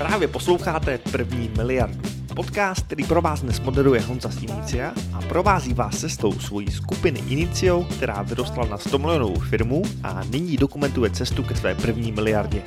Právě posloucháte První miliardu. Podcast, který pro vás dnes moderuje Honza z a provází vás cestou svojí skupiny Inicio, která vyrostla na 100 milionovou firmu a nyní dokumentuje cestu ke své první miliardě.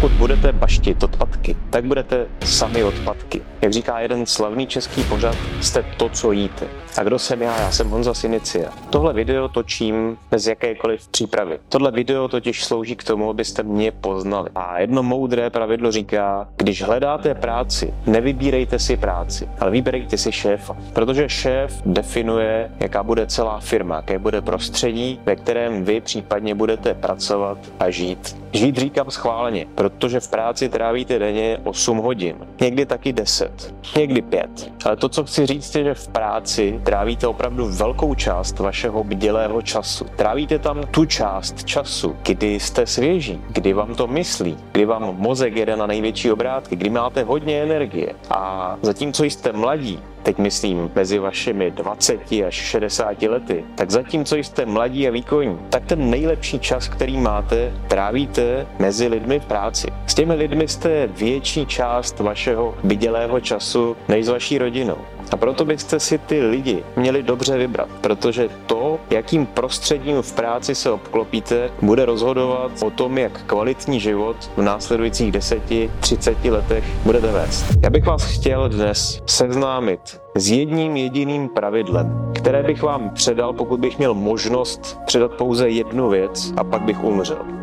Pokud budete baštit odpadky, tak budete sami odpadky. Jak říká jeden slavný český pořad, jste to, co jíte. A kdo jsem já? Já jsem Honza Sinicia. Tohle video točím bez jakékoliv přípravy. Tohle video totiž slouží k tomu, abyste mě poznali. A jedno moudré pravidlo říká, když hledáte práci, nevybírejte si práci, ale vybírejte si šéfa. Protože šéf definuje, jaká bude celá firma, jaké bude prostředí, ve kterém vy případně budete pracovat a žít. Žít říkám schválně, protože v práci trávíte denně 8 hodin, někdy taky 10, někdy 5. Ale to, co chci říct, je, že v práci trávíte opravdu velkou část vašeho bdělého času. Trávíte tam tu část času, kdy jste svěží, kdy vám to myslí, kdy vám mozek jede na největší obrátky, kdy máte hodně energie. A zatímco jste mladí, teď myslím mezi vašimi 20 až 60 lety, tak zatímco jste mladí a výkonní, tak ten nejlepší čas, který máte, trávíte mezi lidmi v práci. S těmi lidmi jste větší část vašeho vydělého času než s vaší rodinou. A proto byste si ty lidi měli dobře vybrat, protože to, jakým prostředím v práci se obklopíte, bude rozhodovat o tom, jak kvalitní život v následujících 10-30 letech budete vést. Já bych vás chtěl dnes seznámit s jedním jediným pravidlem, které bych vám předal, pokud bych měl možnost předat pouze jednu věc a pak bych umřel.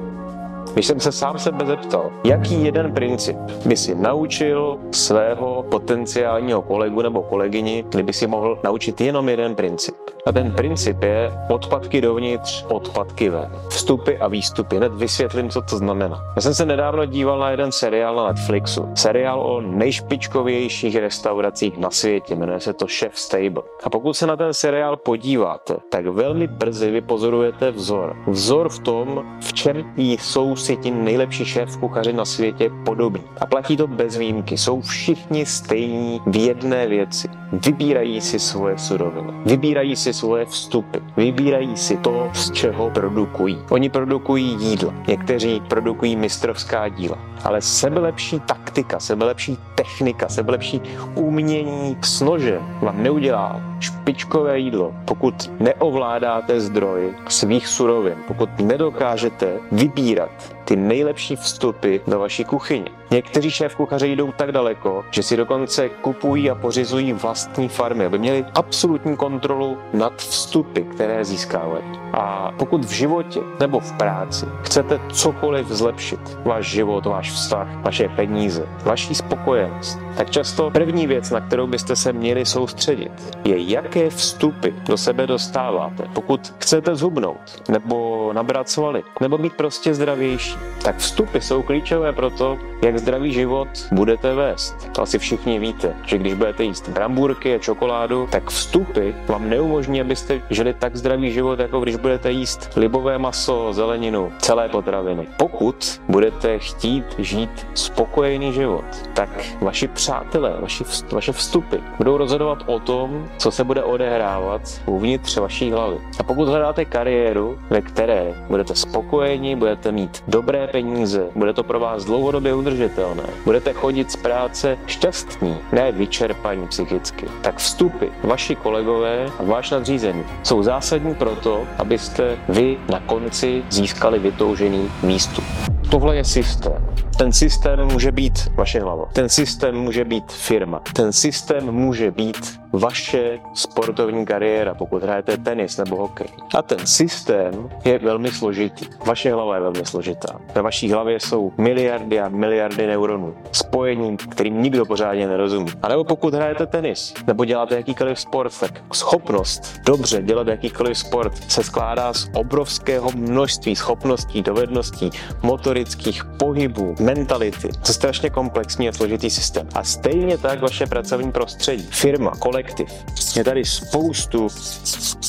Když jsem se sám sebe zeptal, jaký jeden princip by si naučil svého potenciálního kolegu nebo kolegyni, kdyby si mohl naučit jenom jeden princip. A ten princip je odpadky dovnitř, odpadky ven. Vstupy a výstupy. Hned vysvětlím, co to znamená. Já jsem se nedávno díval na jeden seriál na Netflixu. Seriál o nejšpičkovějších restauracích na světě. Jmenuje se to Chef Stable. A pokud se na ten seriál podíváte, tak velmi brzy vypozorujete vzor. Vzor v tom, v čem jsou si ti nejlepší šéf kuchaři na světě podobní. A platí to bez výjimky. Jsou všichni stejní v jedné věci. Vybírají si svoje suroviny. Vybírají si svoje vstupy. Vybírají si to, z čeho produkují. Oni produkují jídla. Někteří produkují mistrovská díla. Ale sebelepší taktika, sebelepší technika, sebelepší umění s nožem vám neudělá špičkové jídlo, pokud neovládáte zdroj svých surovin, pokud nedokážete vybírat ty nejlepší vstupy do vaší kuchyně. Někteří šéf kuchaři jdou tak daleko, že si dokonce kupují a pořizují vlastní farmy, aby měli absolutní kontrolu nad vstupy, které získávají. A pokud v životě nebo v práci chcete cokoliv zlepšit, váš život, váš vztah, vaše peníze, vaší spokojenost, tak často první věc, na kterou byste se měli soustředit, je, jaké vstupy do sebe dostáváte. Pokud chcete zhubnout, nebo nabrat svaly, nebo být prostě zdravější, tak vstupy jsou klíčové pro to, jak zdravý život budete vést. To asi všichni víte, že když budete jíst brambůrky a čokoládu, tak vstupy vám neumožní, abyste žili tak zdravý život, jako když budete jíst libové maso, zeleninu, celé potraviny. Pokud budete chtít žít spokojený život, tak vaši přátelé, vaši, vaše vstupy budou rozhodovat o tom, co se bude odehrávat uvnitř vaší hlavy. A pokud hledáte kariéru, ve které budete spokojeni, budete mít dobré peníze, bude to pro vás dlouhodobě udržitelné, budete chodit z práce šťastní, ne vyčerpaní psychicky, tak vstupy vaši kolegové a váš nadřízený jsou zásadní proto, abyste vy na konci získali vytoužený místu. Tohle je systém. Ten systém může být vaše hlava. Ten systém může být firma. Ten systém může být vaše sportovní kariéra, pokud hrajete tenis nebo hokej. A ten systém je velmi složitý. Vaše hlava je velmi složitá. Ve vaší hlavě jsou miliardy a miliardy neuronů. Spojení, kterým nikdo pořádně nerozumí. A nebo pokud hrajete tenis nebo děláte jakýkoliv sport, tak schopnost dobře dělat jakýkoliv sport se skládá z obrovského množství schopností, dovedností, motorických pohybů, mentality. To je strašně komplexní a složitý systém. A stejně tak vaše pracovní prostředí, firma, kolektiv. Je tady spoustu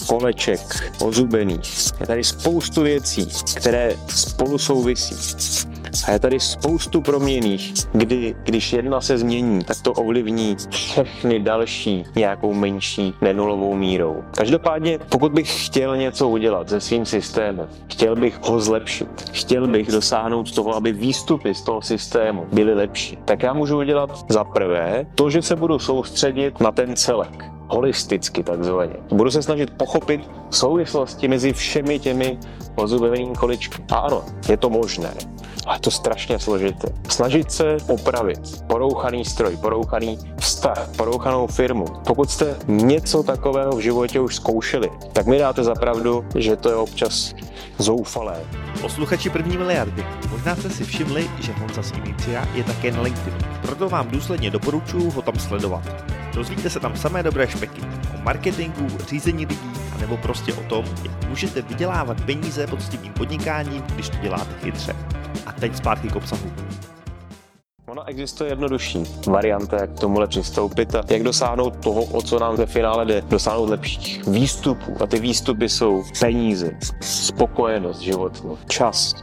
koleček ozubených. Je tady spoustu věcí, které spolu souvisí. A je tady spoustu proměných, kdy, když jedna se změní, tak to ovlivní všechny další nějakou menší nenulovou mírou. Každopádně, pokud bych chtěl něco udělat se svým systémem, chtěl bych ho zlepšit, chtěl bych dosáhnout toho, aby výstupy z toho systému byly lepší, tak já můžu udělat za prvé to, že se budu soustředit na ten celek holisticky takzvaně. Budu se snažit pochopit souvislosti mezi všemi těmi ozubevenými količky. A ano, je to možné ale je to strašně složité. Snažit se opravit porouchaný stroj, porouchaný vztah, porouchanou firmu. Pokud jste něco takového v životě už zkoušeli, tak mi dáte za pravdu, že to je občas zoufalé. Posluchači první miliardy, možná jste si všimli, že Honza z Inicia je také na LinkedIn. Proto vám důsledně doporučuji ho tam sledovat. Dozvíte se tam samé dobré špeky o marketingu, řízení lidí, nebo prostě o tom, jak můžete vydělávat peníze poctivým podnikáním, když to děláte chytře. A teď zpátky k obsahu. Ono existuje jednodušší varianta, jak k tomuhle přistoupit a jak dosáhnout toho, o co nám ve finále jde, dosáhnout lepších výstupů. A ty výstupy jsou peníze, spokojenost životní, čas,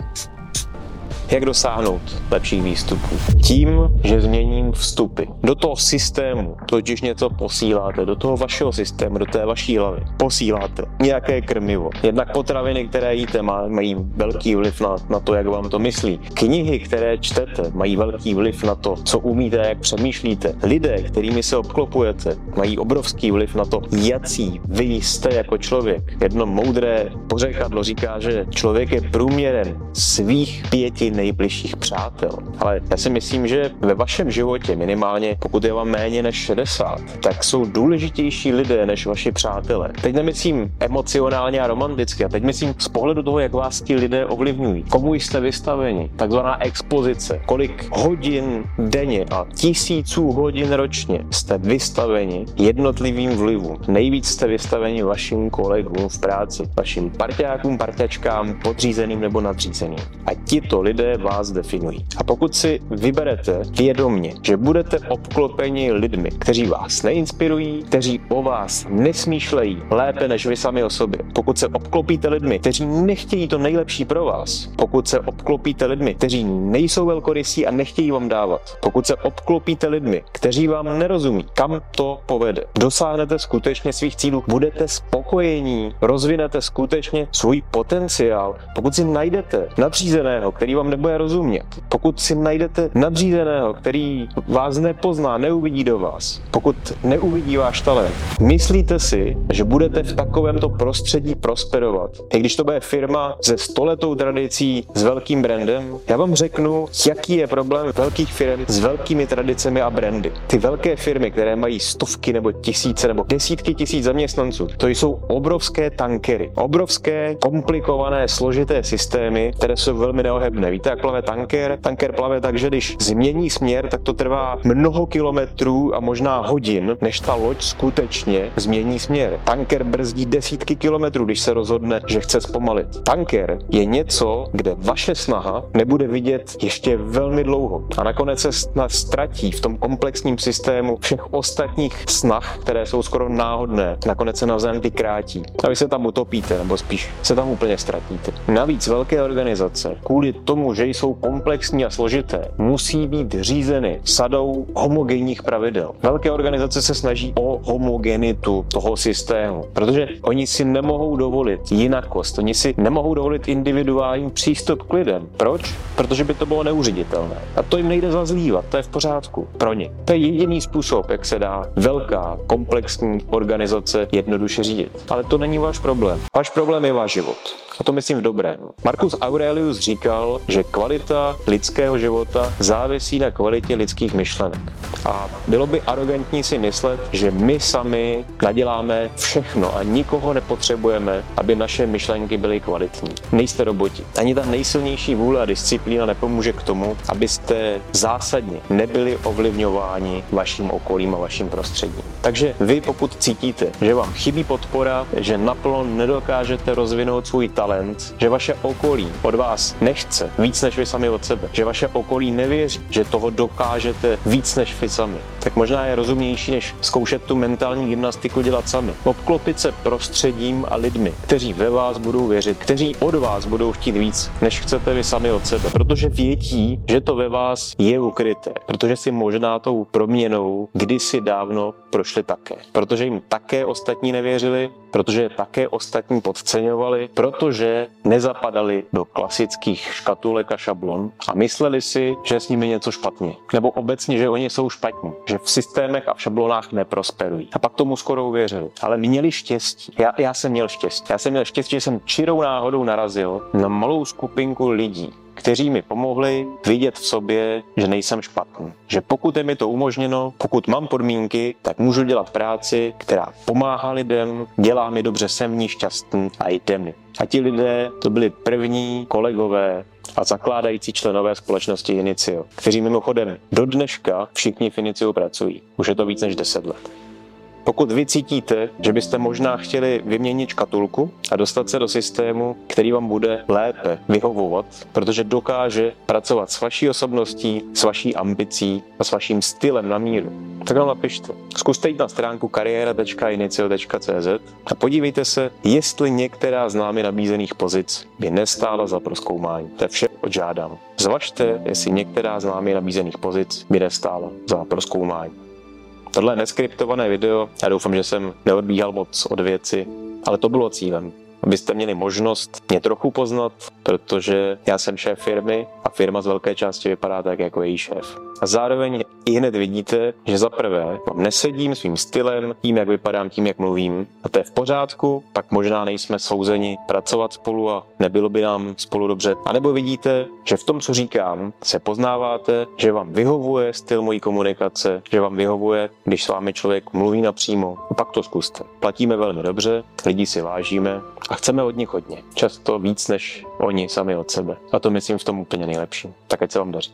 jak dosáhnout lepších výstupů? Tím, že změním vstupy. Do toho systému totiž něco posíláte, do toho vašeho systému, do té vaší hlavy. Posíláte nějaké krmivo. Jednak potraviny, které jíte, mají velký vliv na, na to, jak vám to myslí. Knihy, které čtete, mají velký vliv na to, co umíte, jak přemýšlíte. Lidé, kterými se obklopujete, mají obrovský vliv na to, jaký vy jste jako člověk. Jedno moudré pořekadlo říká, že člověk je průměrem svých pěti nejbližších přátel. Ale já si myslím, že ve vašem životě minimálně, pokud je vám méně než 60, tak jsou důležitější lidé než vaši přátelé. Teď nemyslím emocionálně a romanticky, a teď myslím z pohledu toho, jak vás ti lidé ovlivňují. Komu jste vystaveni? Takzvaná expozice. Kolik hodin denně a tisíců hodin ročně jste vystaveni jednotlivým vlivům. Nejvíc jste vystaveni vašim kolegům v práci, vašim parťákům, parťačkám, podřízeným nebo nadřízeným. A tito lidé vás definují. A pokud si vyberete vědomně, že budete obklopeni lidmi, kteří vás neinspirují, kteří o vás nesmýšlejí lépe než vy sami o sobě, pokud se obklopíte lidmi, kteří nechtějí to nejlepší pro vás, pokud se obklopíte lidmi, kteří nejsou velkorysí a nechtějí vám dávat, pokud se obklopíte lidmi, kteří vám nerozumí, kam to povede, dosáhnete skutečně svých cílů, budete spokojení, rozvinete skutečně svůj potenciál, pokud si najdete nadřízeného, který vám nebude bude rozumět. Pokud si najdete nadřízeného, který vás nepozná, neuvidí do vás, pokud neuvidí váš talent, myslíte si, že budete v takovémto prostředí prosperovat? I když to bude firma se stoletou tradicí s velkým brandem, já vám řeknu, jaký je problém velkých firm s velkými tradicemi a brandy. Ty velké firmy, které mají stovky nebo tisíce nebo desítky tisíc zaměstnanců, to jsou obrovské tankery, obrovské, komplikované, složité systémy, které jsou velmi neohebné. Víte, jak plave tanker. Tanker plave tak, že když změní směr, tak to trvá mnoho kilometrů a možná hodin, než ta loď skutečně změní směr. Tanker brzdí desítky kilometrů, když se rozhodne, že chce zpomalit. Tanker je něco, kde vaše snaha nebude vidět ještě velmi dlouho a nakonec se ztratí v tom komplexním systému všech ostatních snah, které jsou skoro náhodné. Nakonec se navzájem vykrátí. A vy se tam utopíte, nebo spíš se tam úplně ztratíte. Navíc velké organizace kvůli tomu, že jsou komplexní a složité, musí být řízeny sadou homogenních pravidel. Velké organizace se snaží o homogenitu toho systému, protože oni si nemohou dovolit jinakost, oni si nemohou dovolit individuální přístup k lidem. Proč? Protože by to bylo neuřiditelné. A to jim nejde zazlívat, to je v pořádku pro ně. To je jediný způsob, jak se dá velká, komplexní organizace jednoduše řídit. Ale to není váš problém. Váš problém je váš život. A to myslím v dobrém. Marcus Aurelius říkal, že kvalita lidského života závisí na kvalitě lidských myšlenek. A bylo by arrogantní si myslet, že my sami naděláme všechno a nikoho nepotřebujeme, aby naše myšlenky byly kvalitní. Nejste roboti. Ani ta nejsilnější vůle a disciplína nepomůže k tomu, abyste zásadně nebyli ovlivňováni vaším okolím a vaším prostředím. Takže vy, pokud cítíte, že vám chybí podpora, že naplno nedokážete rozvinout svůj talent, talent, že vaše okolí od vás nechce víc než vy sami od sebe, že vaše okolí nevěří, že toho dokážete víc než vy sami, tak možná je rozumnější, než zkoušet tu mentální gymnastiku dělat sami. Obklopit se prostředím a lidmi, kteří ve vás budou věřit, kteří od vás budou chtít víc, než chcete vy sami od sebe, protože vědí, že to ve vás je ukryté, protože si možná tou proměnou kdysi dávno prošli také, protože jim také ostatní nevěřili, protože je také ostatní podceňovali, protože nezapadali do klasických škatulek a šablon a mysleli si, že s nimi něco špatně. Nebo obecně, že oni jsou špatní, že v systémech a v šablonách neprosperují. A pak tomu skoro uvěřili. Ale měli štěstí. Já, já jsem měl štěstí. Já jsem měl štěstí, že jsem čirou náhodou narazil na malou skupinku lidí, kteří mi pomohli vidět v sobě, že nejsem špatný. Že pokud je mi to umožněno, pokud mám podmínky, tak můžu dělat práci, která pomáhá lidem, dělá mi dobře, jsem v ní šťastný a jde mi. A ti lidé to byli první kolegové a zakládající členové společnosti Inicio, kteří mimochodem do dneška všichni v Inicio pracují. Už je to víc než 10 let. Pokud vy cítíte, že byste možná chtěli vyměnit škatulku a dostat se do systému, který vám bude lépe vyhovovat, protože dokáže pracovat s vaší osobností, s vaší ambicí a s vaším stylem na míru, tak nám napište. Zkuste jít na stránku kariéra.inicio.cz a podívejte se, jestli některá z námi nabízených pozic by nestála za proskoumání. To je vše, odžádám. Zvažte, jestli některá z námi nabízených pozic by nestála za proskoumání. Tohle neskriptované video, já doufám, že jsem neodbíhal moc od věci, ale to bylo cílem abyste měli možnost mě trochu poznat, protože já jsem šéf firmy a firma z velké části vypadá tak jako její šéf. A zároveň i hned vidíte, že za prvé vám nesedím svým stylem, tím, jak vypadám, tím, jak mluvím. A to je v pořádku, pak možná nejsme souzeni pracovat spolu a nebylo by nám spolu dobře. A nebo vidíte, že v tom, co říkám, se poznáváte, že vám vyhovuje styl mojí komunikace, že vám vyhovuje, když s vámi člověk mluví napřímo. A pak to zkuste. Platíme velmi dobře, lidi si vážíme a chceme od nich hodně. Často víc než oni sami od sebe. A to myslím v tom úplně nejlepší. Tak ať se vám daří.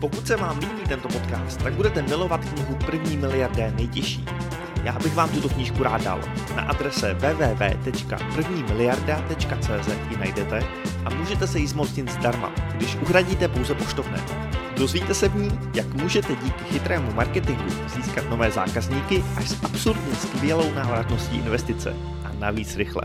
Pokud se vám líbí tento podcast, tak budete milovat knihu První miliardé nejtěžší. Já bych vám tuto knížku rád dal. Na adrese www.prvnimiliarda.cz ji najdete a můžete se jí zmocnit zdarma, když uhradíte pouze poštovné. Dozvíte se v ní, jak můžete díky chytrému marketingu získat nové zákazníky až s absurdně skvělou návratností investice navíc rychle.